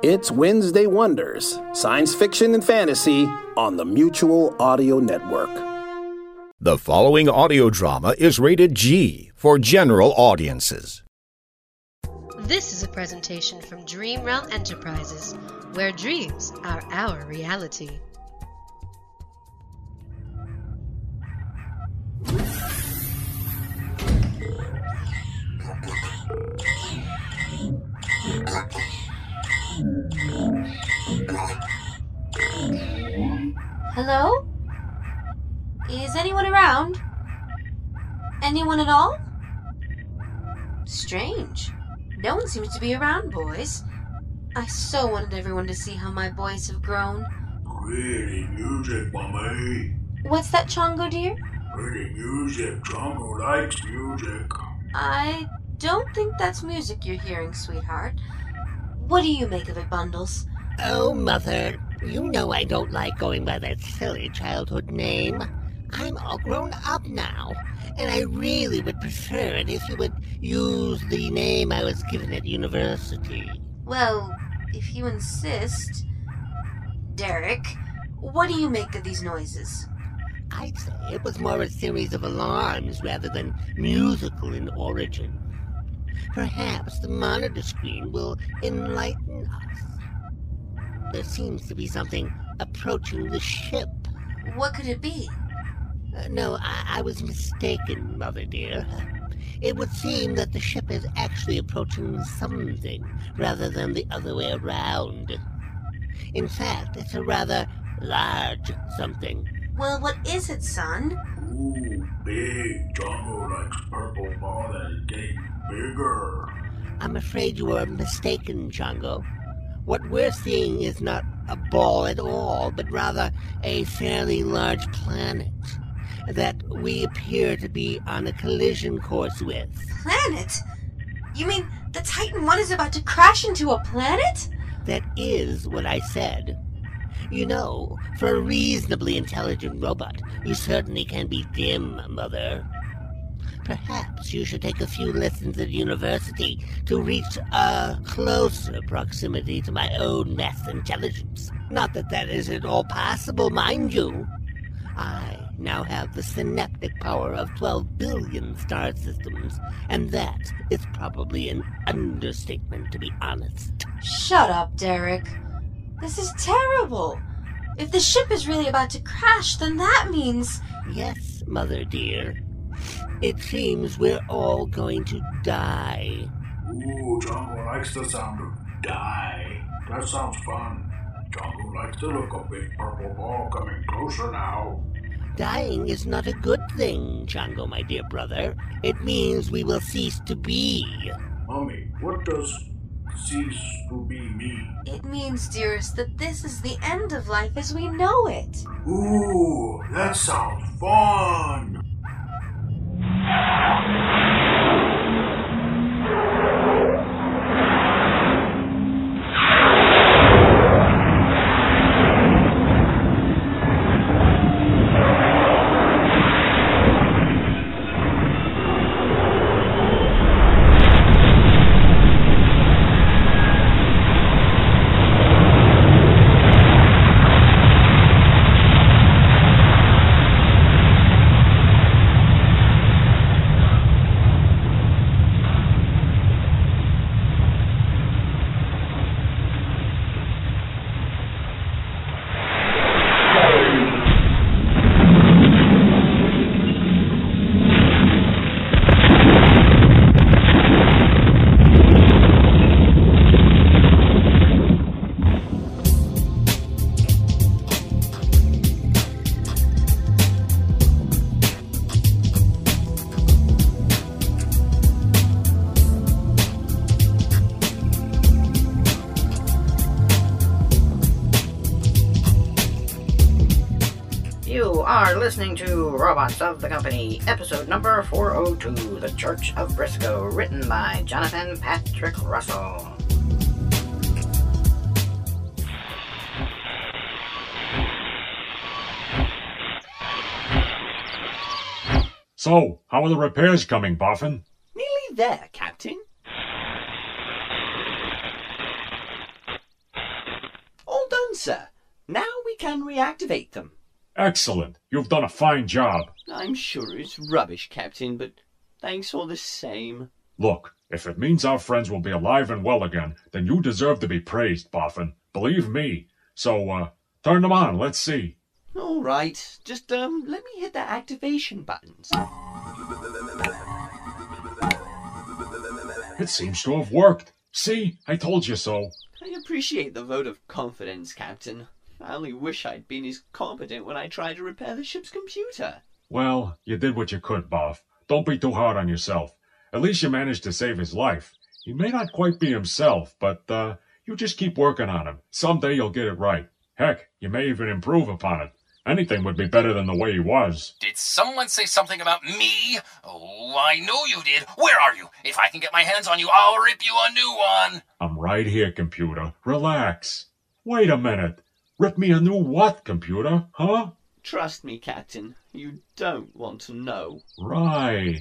It's Wednesday Wonders, science fiction and fantasy on the Mutual Audio Network. The following audio drama is rated G for general audiences. This is a presentation from Dream Realm Enterprises, where dreams are our reality. Hello? Is anyone around? Anyone at all? Strange. No one seems to be around, boys. I so wanted everyone to see how my boys have grown. Pretty music, mommy. What's that, Chongo dear? Pretty music. Chongo likes music. I don't think that's music you're hearing, sweetheart. What do you make of it, Bundles? Oh, Mother, you know I don't like going by that silly childhood name. I'm all grown up now, and I really would prefer it if you would use the name I was given at university. Well, if you insist. Derek, what do you make of these noises? I'd say it was more a series of alarms rather than musical in origin. Perhaps the monitor screen will enlighten us. There seems to be something approaching the ship. What could it be? Uh, no, I, I was mistaken, Mother dear. It would seem that the ship is actually approaching something rather than the other way around. In fact, it's a rather large something. Well, what is it, son? Ooh, big. Chongo likes purple ball that is getting bigger. I'm afraid you are mistaken, Chongo. What we're seeing is not a ball at all, but rather a fairly large planet that we appear to be on a collision course with. Planet? You mean the Titan 1 is about to crash into a planet? That is what I said. You know, for a reasonably intelligent robot, you certainly can be dim, Mother. Perhaps you should take a few lessons at university to reach a closer proximity to my own mass intelligence. Not that that is at all possible, mind you. I now have the synaptic power of 12 billion star systems, and that is probably an understatement, to be honest. Shut up, Derek. This is terrible. If the ship is really about to crash, then that means. Yes, Mother dear. It seems we're all going to die. Ooh, Chongo likes the sound of die. That sounds fun. Chongo likes the look of big purple ball coming closer now. Dying is not a good thing, Chongo, my dear brother. It means we will cease to be. Mummy, what does cease to be mean? It means, dearest, that this is the end of life as we know it. Ooh, that sounds fun. Yeah. To of the Company, episode number 402 The Church of Brisco, written by Jonathan Patrick Russell. So, how are the repairs coming, Boffin? Nearly there, Captain. All done, sir. Now we can reactivate them. Excellent. You've done a fine job. I'm sure it's rubbish, Captain, but thanks all the same. Look, if it means our friends will be alive and well again, then you deserve to be praised, Boffin. Believe me. So, uh, turn them on. Let's see. All right. Just, um, let me hit the activation buttons. It seems to have worked. See, I told you so. I appreciate the vote of confidence, Captain. I only wish I'd been as competent when I tried to repair the ship's computer. Well, you did what you could, Boff. Don't be too hard on yourself. At least you managed to save his life. He may not quite be himself, but, uh, you just keep working on him. Someday you'll get it right. Heck, you may even improve upon it. Anything would be better than the way he was. Did someone say something about me? Oh, I know you did. Where are you? If I can get my hands on you, I'll rip you a new one. I'm right here, computer. Relax. Wait a minute. Rip me a new what, computer? Huh? Trust me, Captain. You don't want to know. Right.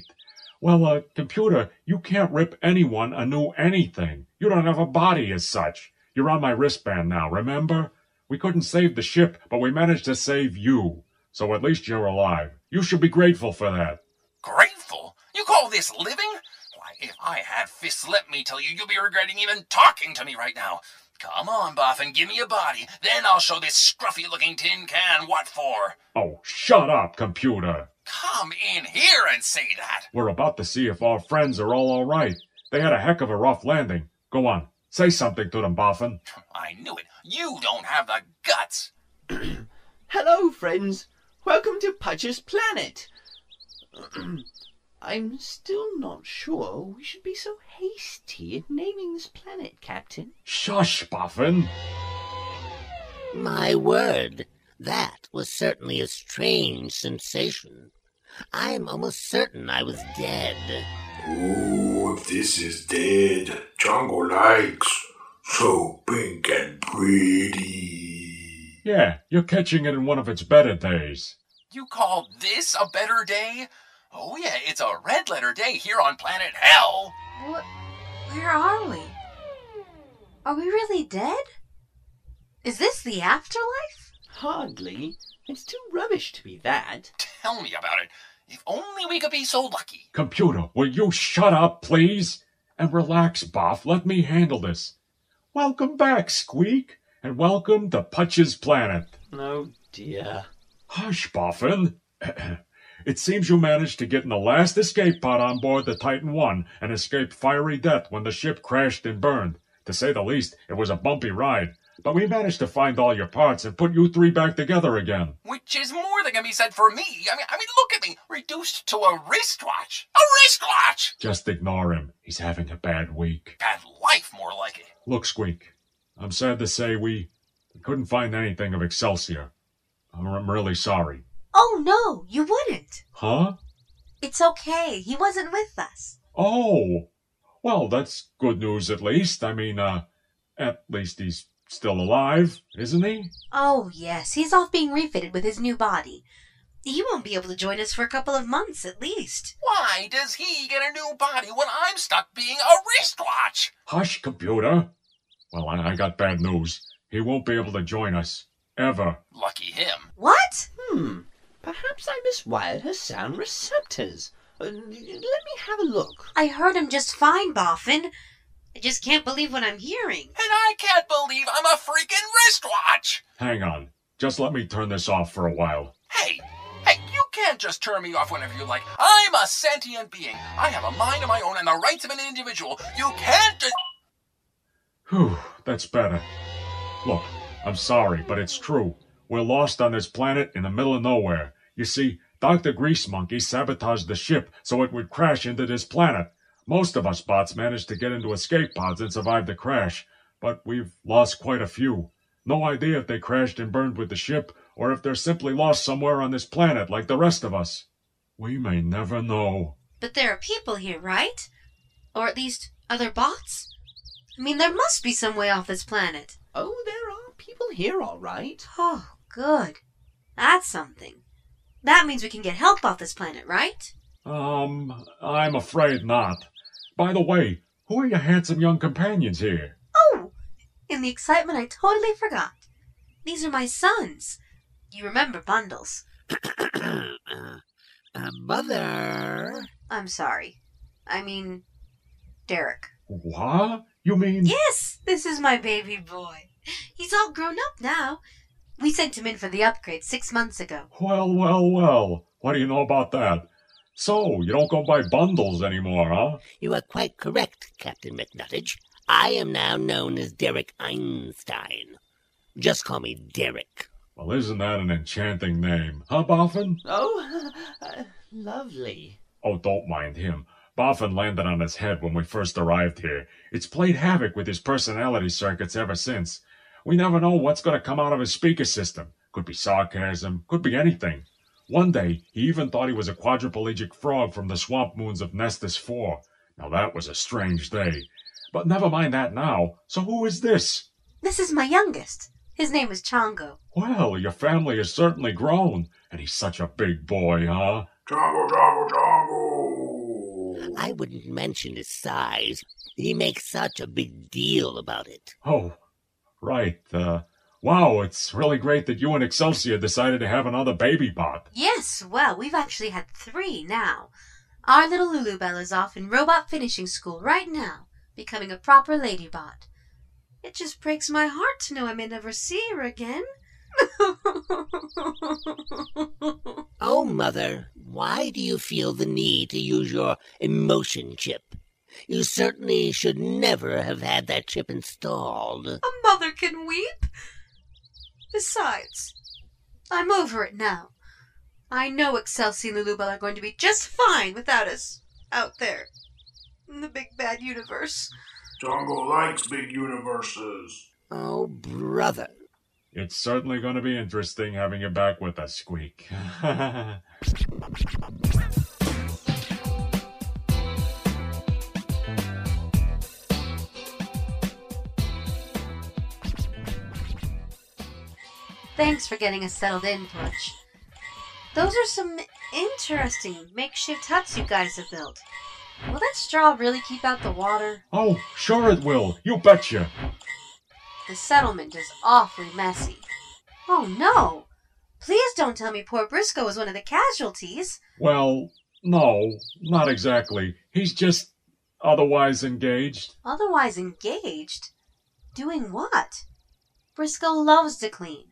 Well, uh, computer, you can't rip anyone a new anything. You don't have a body as such. You're on my wristband now, remember? We couldn't save the ship, but we managed to save you. So at least you're alive. You should be grateful for that. Grateful? You call this living? Why, if I had fists, let me tell you, you'll be regretting even talking to me right now. Come on, Boffin, give me a body. Then I'll show this scruffy looking tin can what for. Oh, shut up, computer. Come in here and say that. We're about to see if our friends are all alright. They had a heck of a rough landing. Go on, say something to them, Boffin. I knew it. You don't have the guts. Hello, friends. Welcome to Putch's Planet. I'm still not sure we should be so hasty in naming this planet, Captain. Shush, Boffin. My word, that was certainly a strange sensation. I'm almost certain I was dead. Ooh, if this is dead, Chongo likes. So pink and pretty. Yeah, you're catching it in one of its better days. You call this a better day? Oh, yeah, it's a red letter day here on planet Hell. What? Where are we? Are we really dead? Is this the afterlife? Hardly. It's too rubbish to be that. Tell me about it. If only we could be so lucky. Computer, will you shut up, please? And relax, Boff. Let me handle this. Welcome back, Squeak, and welcome to Putch's Planet. Oh, dear. Hush, Boffin. it seems you managed to get in the last escape pod on board the Titan I and escaped fiery death when the ship crashed and burned. To say the least, it was a bumpy ride. But we managed to find all your parts and put you three back together again. Which is more than can be said for me. I mean, I mean, look at me, reduced to a wristwatch. A wristwatch! Just ignore him. He's having a bad week. Bad life, more like it. Look, Squeak, I'm sad to say we, we couldn't find anything of Excelsior. I'm really sorry. Oh, no, you wouldn't. Huh? It's okay. He wasn't with us. Oh, well, that's good news at least. I mean, uh, at least he's still alive, isn't he? Oh, yes. He's off being refitted with his new body. He won't be able to join us for a couple of months at least. Why does he get a new body when I'm stuck being a wristwatch? Hush, computer. Well, I, I got bad news. He won't be able to join us. Ever. Lucky him. What? Hmm. Perhaps I miswired her sound receptors. Uh, let me have a look. I heard him just fine, Boffin. I just can't believe what I'm hearing. And I can't believe I'm a freaking wristwatch. Hang on. Just let me turn this off for a while. Hey, hey, you can't just turn me off whenever you like. I'm a sentient being. I have a mind of my own and the rights of an individual. You can't just. Whew, that's better. Look, I'm sorry, but it's true. We're lost on this planet in the middle of nowhere. You see, Dr. Grease Monkey sabotaged the ship so it would crash into this planet. Most of us bots managed to get into escape pods and survive the crash, but we've lost quite a few. No idea if they crashed and burned with the ship or if they're simply lost somewhere on this planet like the rest of us. We may never know. But there are people here, right? Or at least other bots? I mean, there must be some way off this planet. Oh, there are people here, all right. Oh, good. That's something. That means we can get help off this planet, right? Um, I'm afraid not. By the way, who are your handsome young companions here? Oh! In the excitement, I totally forgot. These are my sons. You remember Bundles. uh, mother. I'm sorry. I mean, Derek. What? You mean? Yes, this is my baby boy. He's all grown up now. We sent him in for the upgrade six months ago. Well, well, well. What do you know about that? So, you don't go by bundles anymore, huh? You are quite correct, Captain McNuttage. I am now known as Derek Einstein. Just call me Derek. Well, isn't that an enchanting name, huh, Boffin? Oh, uh, lovely. Oh, don't mind him. Boffin landed on his head when we first arrived here. It's played havoc with his personality circuits ever since. We never know what's going to come out of his speaker system. Could be sarcasm, could be anything. One day, he even thought he was a quadriplegic frog from the swamp moons of Nestus 4. Now that was a strange day. But never mind that now. So who is this? This is my youngest. His name is Chongo. Well, your family has certainly grown. And he's such a big boy, huh? Chongo, Chongo, Chongo. I wouldn't mention his size. He makes such a big deal about it. Oh, right. Uh, wow, it's really great that you and Excelsior decided to have another baby bot. Yes, well, we've actually had three now. Our little Lulubelle is off in robot finishing school right now, becoming a proper lady bot. It just breaks my heart to know I may never see her again. oh, Mother, why do you feel the need to use your emotion chip? You certainly should never have had that chip installed. A mother can weep. Besides, I'm over it now. I know Excelsior and Lulubelle are going to be just fine without us out there in the big bad universe. Chongo likes big universes. Oh, brother. It's certainly going to be interesting having you back with us, Squeak. Thanks for getting us settled in, Putch. Those are some interesting makeshift huts you guys have built. Will that straw really keep out the water? Oh, sure it will. You betcha. The settlement is awfully messy. Oh no! Please don't tell me poor Brisco was one of the casualties. Well, no, not exactly. He's just otherwise engaged. Otherwise engaged? Doing what? Brisco loves to clean.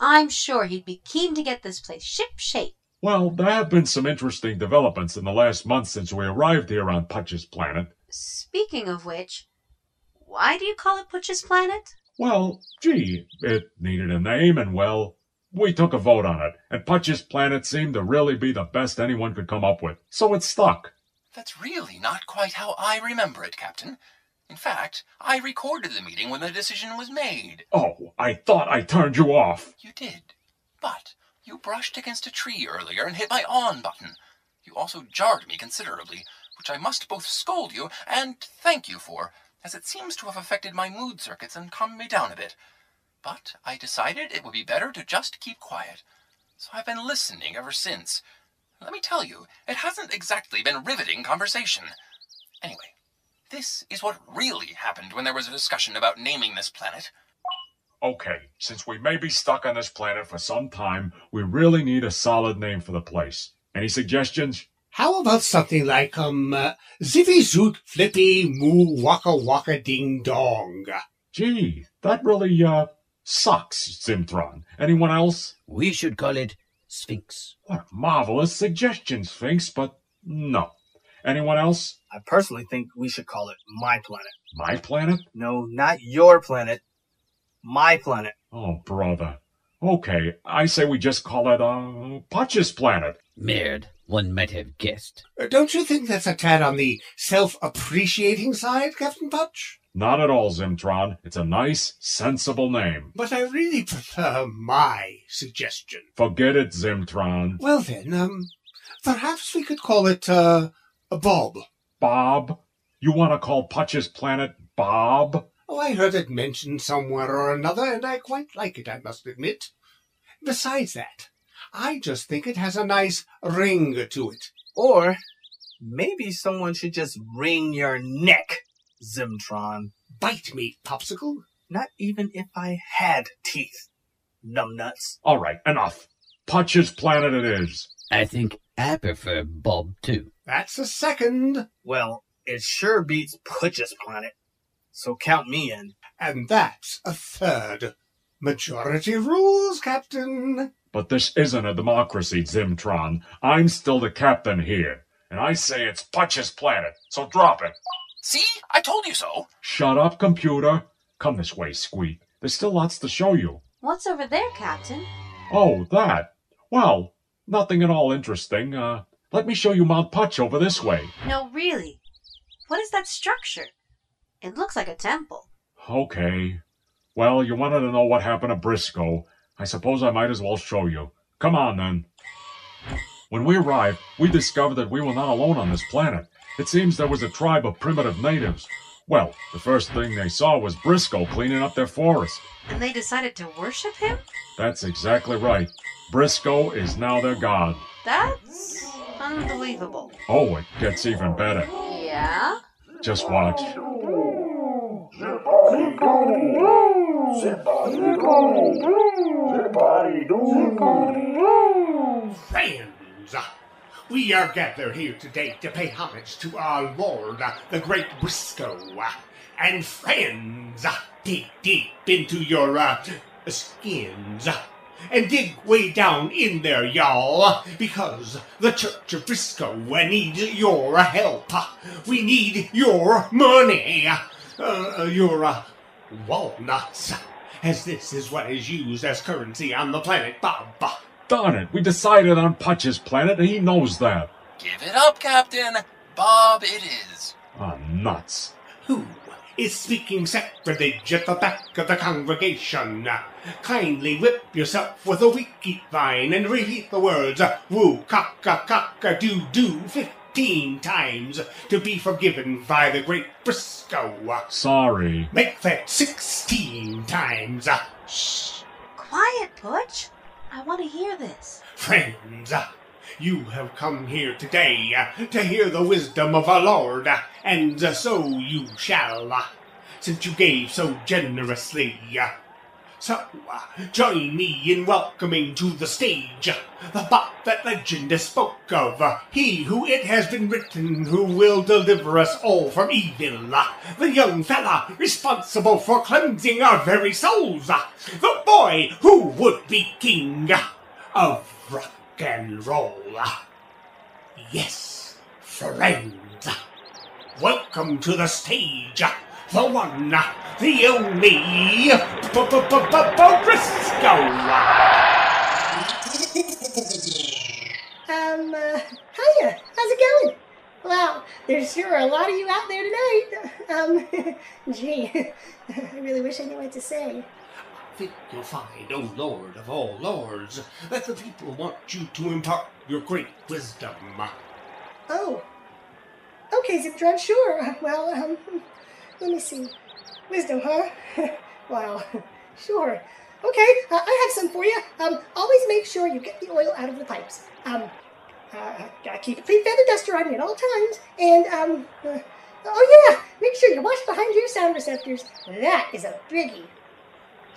I'm sure he'd be keen to get this place ship shape. Well, there have been some interesting developments in the last month since we arrived here on Putch's planet. Speaking of which, why do you call it Putch's planet? Well, gee, it needed a name, and well, we took a vote on it, and Putch's planet seemed to really be the best anyone could come up with, so it stuck. That's really not quite how I remember it, Captain. In fact, I recorded the meeting when the decision was made. Oh, I thought I turned you off. You did. But you brushed against a tree earlier and hit my on button. You also jarred me considerably, which I must both scold you and thank you for, as it seems to have affected my mood circuits and calmed me down a bit. But I decided it would be better to just keep quiet. So I've been listening ever since. Let me tell you, it hasn't exactly been riveting conversation. Anyway, this is what really happened when there was a discussion about naming this planet. Okay, since we may be stuck on this planet for some time, we really need a solid name for the place. Any suggestions? How about something like, um, uh, Zippy Zoot Flippy Moo Waka Waka Ding Dong? Gee, that really, uh, sucks, Zimtron. Anyone else? We should call it Sphinx. What a marvelous suggestion, Sphinx, but no. Anyone else? I personally think we should call it My Planet. My planet? No, not your planet. My planet. Oh, brother. Okay, I say we just call it, uh, Putch's planet. Merd, one might have guessed. Uh, Don't you think that's a tad on the self-appreciating side, Captain Putch? Not at all, Zimtron. It's a nice, sensible name. But I really prefer my suggestion. Forget it, Zimtron. Well then, um, perhaps we could call it, uh, Bob. Bob? You want to call Putch's planet Bob? Oh, I heard it mentioned somewhere or another, and I quite like it, I must admit. Besides that, I just think it has a nice ring to it. Or maybe someone should just wring your neck, Zimtron. Bite me, Popsicle. Not even if I had teeth, numbnuts. All right, enough. Putch's planet it is. I think I prefer Bob too. That's a second. Well, it sure beats Putch's planet. So count me in. And that's a third. Majority rules, Captain. But this isn't a democracy, Zimtron. I'm still the captain here. And I say it's Putch's planet, so drop it. See? I told you so. Shut up, computer. Come this way, Squeak. There's still lots to show you. What's over there, Captain? Oh, that. Well, nothing at all interesting. Uh, let me show you Mount Putch over this way. No, really. What is that structure? It looks like a temple. Okay. Well, you wanted to know what happened to Brisco. I suppose I might as well show you. Come on, then. When we arrived, we discovered that we were not alone on this planet. It seems there was a tribe of primitive natives. Well, the first thing they saw was Brisco cleaning up their forest. And they decided to worship him? That's exactly right. Brisco is now their god. That's unbelievable. Oh, it gets even better. Yeah? Just watch. Friends, we are gathered here today to pay homage to our Lord, the Great Brisco. And friends, dig deep into your uh, skins and dig way down in there, y'all, because the Church of Brisco needs your help. We need your money, uh, your uh, walnuts, as this is what is used as currency on the planet Bob. Darn it, we decided on Putch's planet, and he knows that. Give it up, Captain. Bob it is. Ah, nuts. Who is speaking sacrilege at the back of the congregation? Kindly whip yourself with a wiki vine and repeat the words woo cock a cock a doo doo fifteen times to be forgiven by the great Brisco. Sorry. Make that sixteen times. Shh. Quiet, Putch. I want to hear this. Friends, you have come here today uh, to hear the wisdom of our Lord, uh, and uh, so you shall, since you gave so generously. So, join me in welcoming to the stage the bot that legend has spoke of, he who it has been written who will deliver us all from evil, the young fella responsible for cleansing our very souls, the boy who would be king of rock and roll. Yes, friends, welcome to the stage, the one, the only Brisco. um, uh, hiya, how's it going? Wow, there's sure are a lot of you out there tonight. Um, gee, I really wish I knew what to say. Think you'll find, O Lord of all lords, that the people want you to impart your great wisdom. Oh. Okay, Zimtron, sure. Well, um, let me see. Wisdom, huh? wow. Sure. Okay, uh, I have some for you. Um, always make sure you get the oil out of the pipes. Um, uh, gotta keep a clean feather duster on you at all times. And, um, uh, oh yeah, make sure you wash behind your sound receptors. That is a biggie.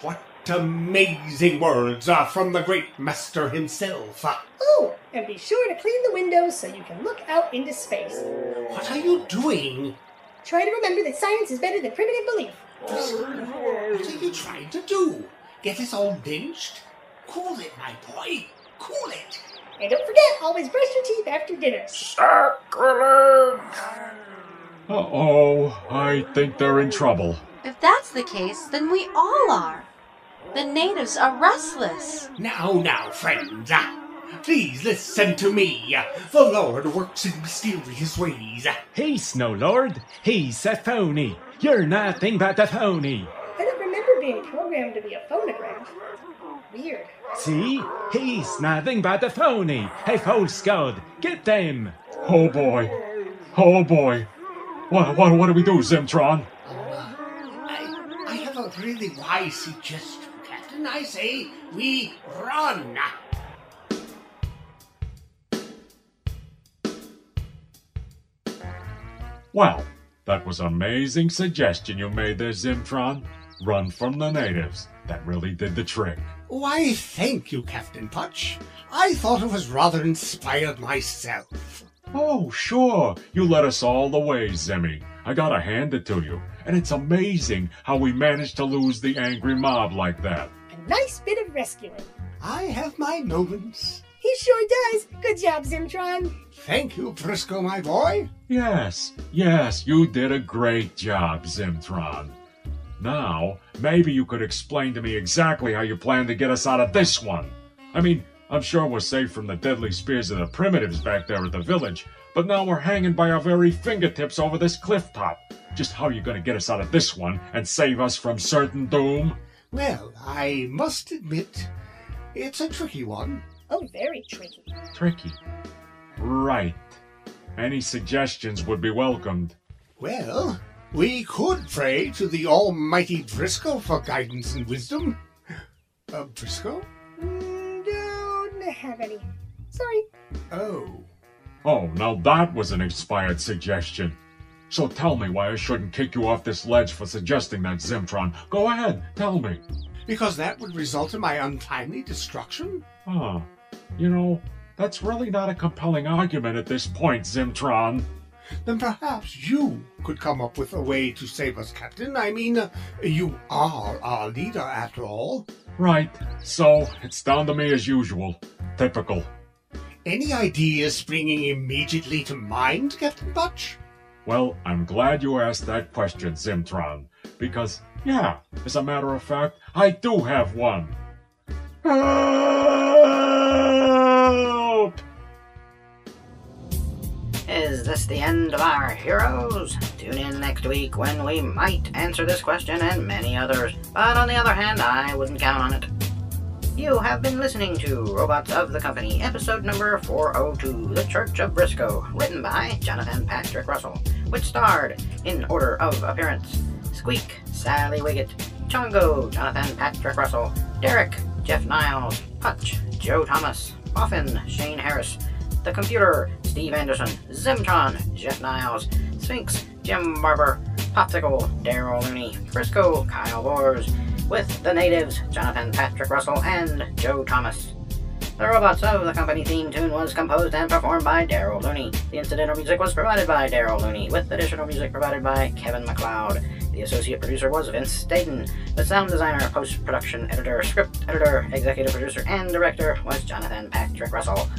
What amazing words are from the great master himself. Oh, and be sure to clean the windows so you can look out into space. What are you doing? Try to remember that science is better than primitive belief. What are you trying to do? Get us all lynched? Cool it, my boy. Cool it. And don't forget, always brush your teeth after dinner. Sacrilege! Uh-oh, I think they're in trouble. If that's the case, then we all are. The natives are restless. Now, now, friends. Ah, please listen to me. The Lord works in mysterious ways. He's no lord. He's a phony. You're nothing but a phony. I don't remember being programmed to be a phonograph. Weird. See? He's nothing but a phony. A false god. Get them. Oh boy. Oh boy. What, what, what do we do, Zimtron? Uh, I, I have a really wise suggestion, Captain. I say we run. Well, that was an amazing suggestion you made there, Zimtron. Run from the natives. That really did the trick. Oh, Why, thank you, Captain Putch. I thought it was rather inspired myself. Oh, sure. You led us all the way, Zimmy. I gotta hand it to you. And it's amazing how we managed to lose the angry mob like that. A nice bit of rescuing. I have my moments. He sure does. Good job, Zimtron. Thank you, Brisco, my boy. Yes, yes, you did a great job, Zimtron. Now, maybe you could explain to me exactly how you plan to get us out of this one. I mean, I'm sure we're safe from the deadly spears of the primitives back there at the village, but now we're hanging by our very fingertips over this cliff top. Just how are you going to get us out of this one and save us from certain doom? Well, I must admit, it's a tricky one. Oh, very tricky. Tricky. Right. Any suggestions would be welcomed. Well, we could pray to the almighty Driscoll for guidance and wisdom. Uh, Brisco? Mm, don't have any. Sorry. Oh. Oh, now that was an inspired suggestion. So tell me why I shouldn't kick you off this ledge for suggesting that, Zimtron. Go ahead, tell me. Because that would result in my untimely destruction? Huh. You know, that's really not a compelling argument at this point, Zimtron. Then perhaps you could come up with a way to save us, Captain. I mean, you are our leader, after all. Right. So, it's down to me as usual. Typical. Any ideas springing immediately to mind, Captain Putch? Well, I'm glad you asked that question, Zimtron, because, yeah, as a matter of fact, I do have one. Help! Is this the end of our heroes? Tune in next week when we might answer this question and many others, but on the other hand, I wouldn't count on it. You have been listening to Robotz of the Company, episode number 402, The Church of Brisco, written by Jonathan Patrick Russell, which starred, in order of appearance, Squeak, Sally Wiggett, Chongo, Jonathan Patrick Russell, Derek, Jeff Niles, Putch, Joe Thomas, Boffin, Shane Harris, The Computer, Steve Anderson, Zimtron, Jeff Niles, Sphinx, Jim Barber, Popsicle, Daryl Looney, Brisco, Kyle Bors, with the natives, Jonathan Patrick Russell and Joe Thomas. The Robotz of the Company theme tune was composed and performed by Daryl Looney. The incidental music was provided by Daryl Looney, with additional music provided by Kevin MacLeod. The associate producer was Vince Staten. The sound designer, post production editor, script editor, executive producer, and director was Jonathan Patrick Russell.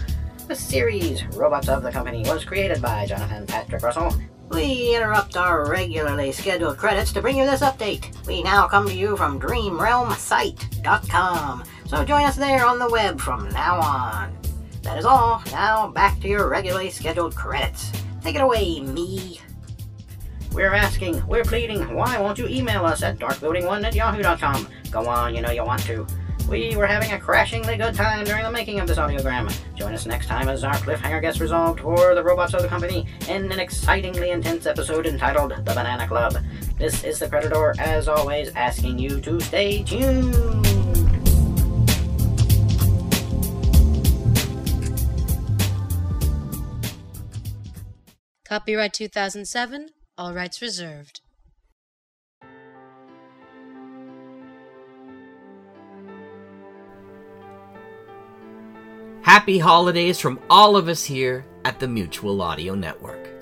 The series, Robotz of the Company, was created by Jonathan Patrick Russell. We interrupt our regularly scheduled credits to bring you this update. We now come to you from DreamRealmSite.com, so join us there on the web from now on. That is all. Now back to your regularly scheduled credits. Take it away, me. We're asking, we're pleading, why won't you email us at darkbuilding1 at yahoo.com? Go on, you know you want to. We were having a crashingly good time during the making of this audiogram. Join us next time as our cliffhanger gets resolved for the robots of the company in an excitingly intense episode entitled The Banana Club. This is the Predator, as always, asking you to stay tuned. Copyright 2007, all rights reserved. Happy holidays from all of us here at the Mutual Audio Network.